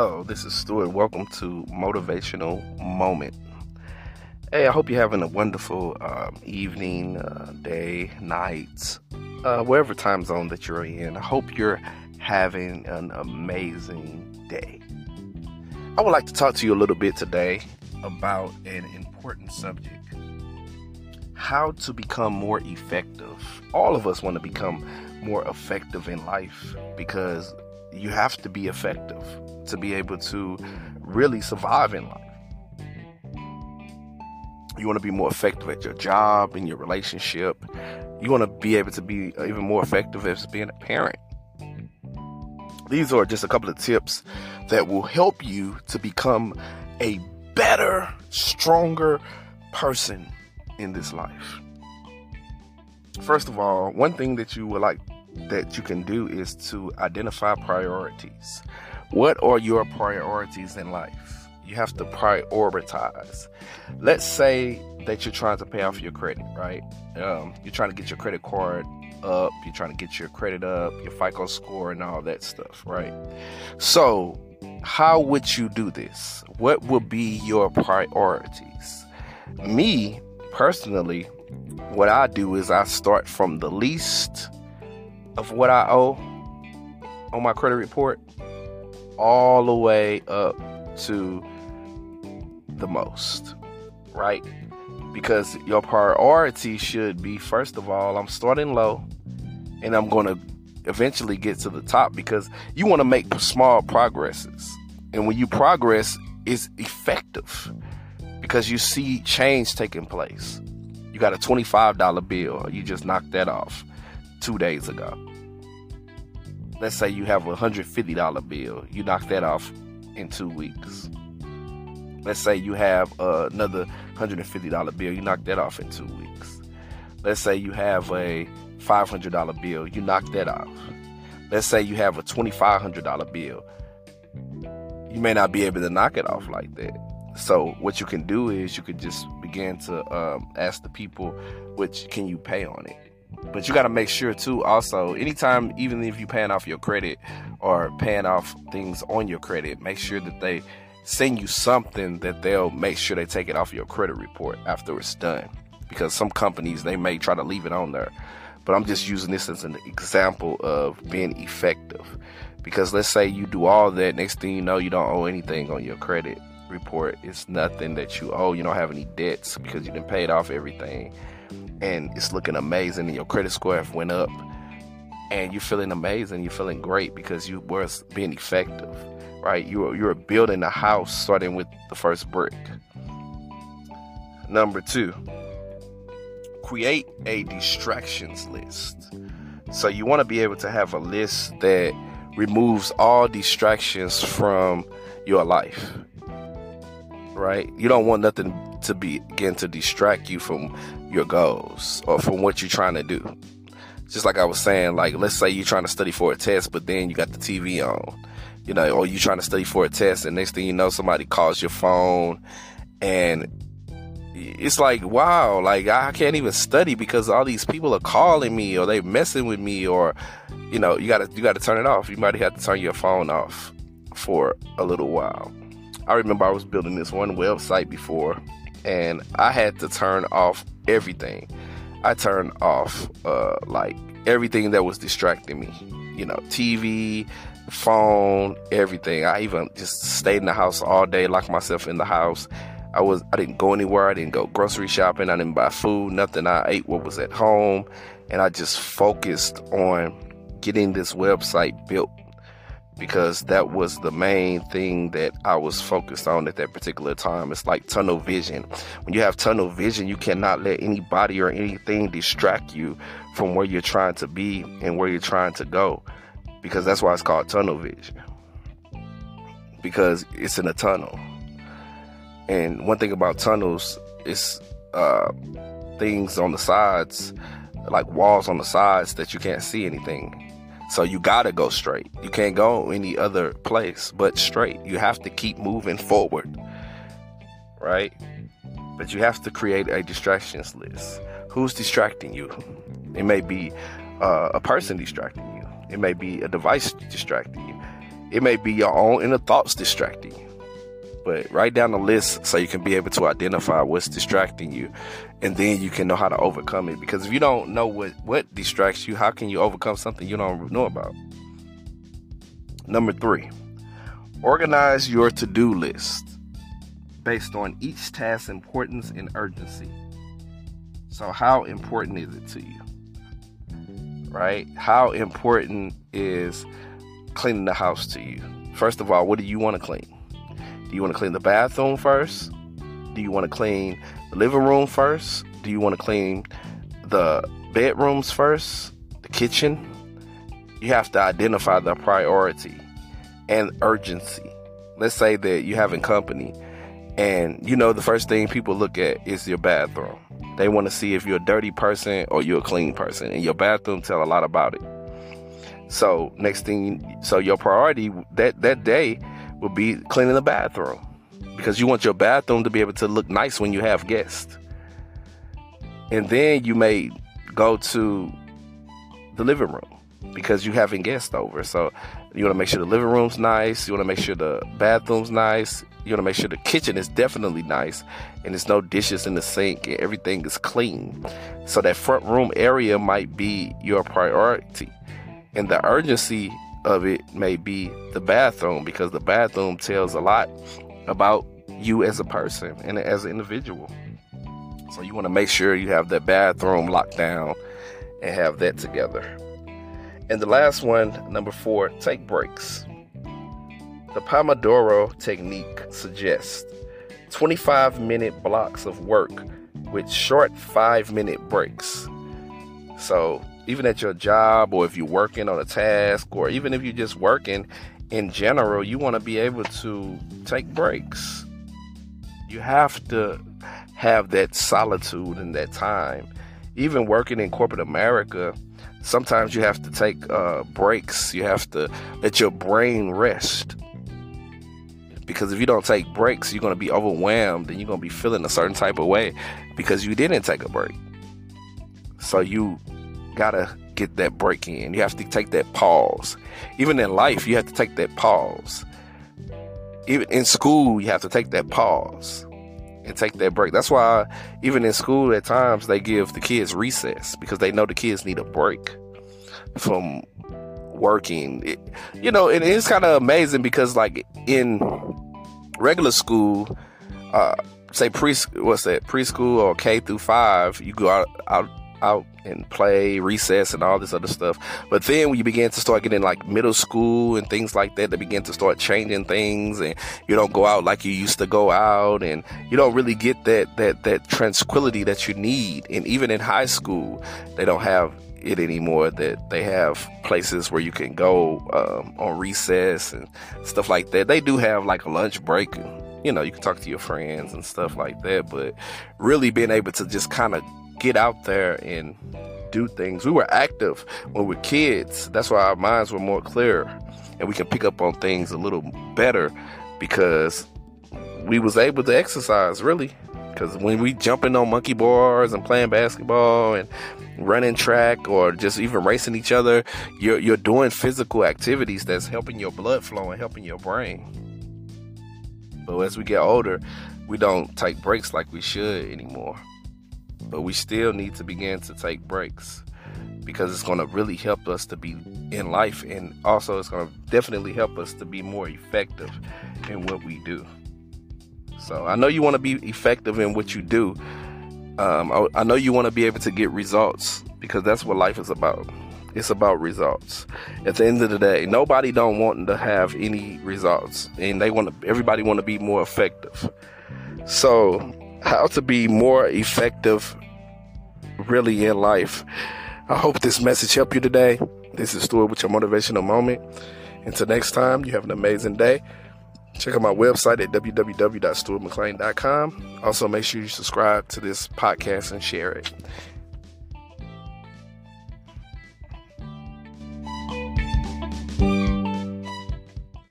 Hello, this is Stewart. Welcome to Motivational Moment. Hey, I hope you're having a wonderful um, evening, uh, day, night, uh, wherever time zone that you're in. I hope you're having an amazing day. I would like to talk to you a little bit today about an important subject how to become more effective. All of us want to become more effective in life because you have to be effective to be able to really survive in life. You want to be more effective at your job, in your relationship. You want to be able to be even more effective as being a parent. These are just a couple of tips that will help you to become a better, stronger person in this life. First of all, one thing that you would like that you can do is to identify priorities. What are your priorities in life? You have to prioritize. Let's say that you're trying to pay off your credit, right? Um, you're trying to get your credit card up, you're trying to get your credit up, your FICO score, and all that stuff, right? So, how would you do this? What would be your priorities? Me, personally, what I do is I start from the least of what I owe on my credit report all the way up to the most, right? Because your priority should be first of all, I'm starting low and I'm going to eventually get to the top because you want to make small progresses. And when you progress, it's effective because you see change taking place. You got a $25 bill, you just knocked that off two days ago. Let's say you have a $150 bill, you knock that off in two weeks. Let's say you have uh, another $150 bill, you knock that off in two weeks. Let's say you have a $500 bill, you knock that off. Let's say you have a $2,500 bill, you may not be able to knock it off like that. So what you can do is you could just begin to um, ask the people, which can you pay on it? But you got to make sure too. Also, anytime, even if you paying off your credit or paying off things on your credit, make sure that they send you something that they'll make sure they take it off your credit report after it's done. Because some companies they may try to leave it on there, but I'm just using this as an example of being effective. Because let's say you do all that, next thing you know, you don't owe anything on your credit report. It's nothing that you owe. You don't have any debts because you didn't pay it off everything. And it's looking amazing and your credit score have went up and you're feeling amazing, you're feeling great because you were being effective. Right? You were you were building a house starting with the first brick. Number two, create a distractions list. So you want to be able to have a list that removes all distractions from your life right? You don't want nothing to begin to distract you from your goals or from what you're trying to do. Just like I was saying, like let's say you're trying to study for a test, but then you got the TV on, you know, or you're trying to study for a test, and next thing you know, somebody calls your phone, and it's like wow, like I can't even study because all these people are calling me or they messing with me, or you know, you gotta you gotta turn it off. You might have to turn your phone off for a little while. I remember I was building this one website before, and I had to turn off everything. I turned off uh, like everything that was distracting me. You know, TV, phone, everything. I even just stayed in the house all day, locked myself in the house. I was I didn't go anywhere. I didn't go grocery shopping. I didn't buy food. Nothing. I ate what was at home, and I just focused on getting this website built because that was the main thing that I was focused on at that particular time. It's like tunnel vision. When you have tunnel vision, you cannot let anybody or anything distract you from where you're trying to be and where you're trying to go because that's why it's called tunnel vision because it's in a tunnel. And one thing about tunnels is uh, things on the sides, like walls on the sides that you can't see anything so you gotta go straight. You can't go any other place but straight. You have to keep moving forward. Right? But you have to create a distractions list. Who's distracting you? It may be uh, a person distracting you. It may be a device distracting you. It may be your own inner thoughts distracting you. But write down the list so you can be able to identify what's distracting you and then you can know how to overcome it. Because if you don't know what, what distracts you, how can you overcome something you don't know about? Number three, organize your to do list based on each task's importance and urgency. So, how important is it to you? Right? How important is cleaning the house to you? First of all, what do you want to clean? Do you want to clean the bathroom first? Do you want to clean the living room first? Do you want to clean the bedrooms first? The kitchen? You have to identify the priority and urgency. Let's say that you're having company and you know the first thing people look at is your bathroom. They want to see if you're a dirty person or you're a clean person and your bathroom tell a lot about it. So next thing so your priority that that day will be cleaning the bathroom because you want your bathroom to be able to look nice when you have guests. And then you may go to the living room because you having guests over. So you want to make sure the living room's nice. You want to make sure the bathroom's nice. You want to make sure the kitchen is definitely nice and there's no dishes in the sink and everything is clean. So that front room area might be your priority. And the urgency of it may be the bathroom because the bathroom tells a lot about you as a person and as an individual. So you want to make sure you have that bathroom locked down and have that together. And the last one, number four, take breaks. The Pomodoro technique suggests 25 minute blocks of work with short five minute breaks. So even at your job or if you're working on a task or even if you're just working in general, you want to be able to take breaks. You have to have that solitude and that time. Even working in corporate America, sometimes you have to take uh, breaks. You have to let your brain rest. Because if you don't take breaks, you're going to be overwhelmed and you're going to be feeling a certain type of way because you didn't take a break. So you gotta get that break in. You have to take that pause. Even in life, you have to take that pause. Even in school, you have to take that pause and take that break. That's why even in school at times they give the kids recess because they know the kids need a break from working. It, you know, and it's kind of amazing because like in regular school, uh, say pre what's that preschool or K through five, you go out out out and play, recess, and all this other stuff. But then when you begin to start getting like middle school and things like that, they begin to start changing things, and you don't go out like you used to go out, and you don't really get that that that tranquility that you need. And even in high school, they don't have it anymore. That they have places where you can go um, on recess and stuff like that. They do have like a lunch break. You know, you can talk to your friends and stuff like that, but really being able to just kind of get out there and do things. We were active when we were kids. That's why our minds were more clear and we can pick up on things a little better because we was able to exercise really. Because when we jumping on monkey bars and playing basketball and running track or just even racing each other, you're you're doing physical activities that's helping your blood flow and helping your brain. But as we get older, we don't take breaks like we should anymore. But we still need to begin to take breaks because it's going to really help us to be in life and also it's going to definitely help us to be more effective in what we do. So I know you want to be effective in what you do. Um, I, I know you want to be able to get results because that's what life is about. It's about results. At the end of the day, nobody don't want to have any results, and they want to. Everybody want to be more effective. So how to be more effective really in life. I hope this message helped you today. This is Stewart with your motivational moment. Until next time, you have an amazing day. Check out my website at www.stewartmcclain.com. Also, make sure you subscribe to this podcast and share it.